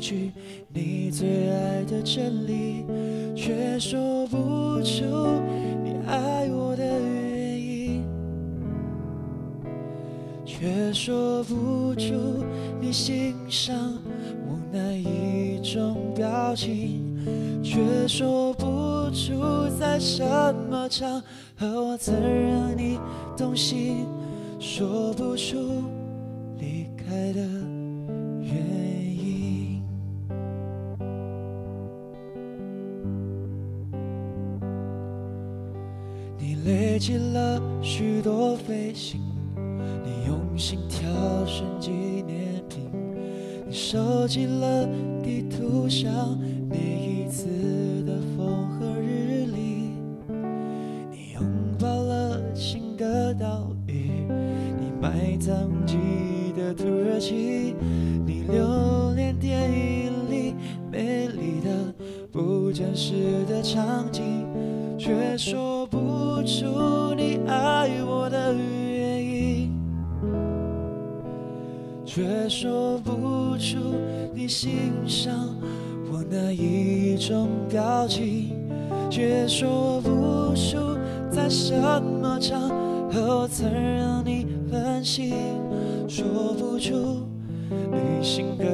句你最爱的真理，却说不出你爱我的原因，却说不出你欣赏我哪一种表情。却说不出在什么场合我曾让你动心，说不出累积了许多飞行，你用心挑选纪念品，你收集了地图上每一次的风和日丽，你拥抱了新的岛屿，你埋葬记忆的土耳其，你留恋电影里美丽的不真实的场景，却说不出你爱我的原因。却说不出你欣赏我哪一种表情，却说不出在什么场合曾让你分心，说不出旅行的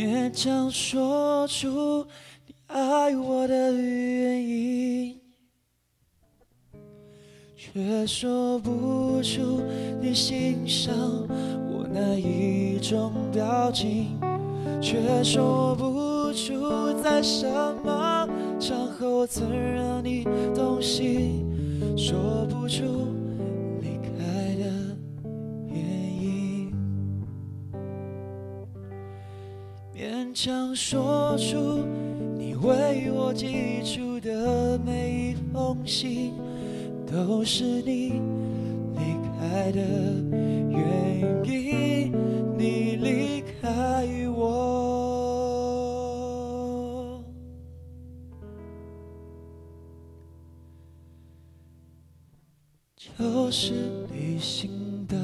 勉强说出你爱我的原因，却说不出你欣赏我哪一种表情，却说不出在什么场合我曾让你动心，说不出勉强说出你为我寄出的每一封信，都是你离开的原因。你离开我，就是旅行的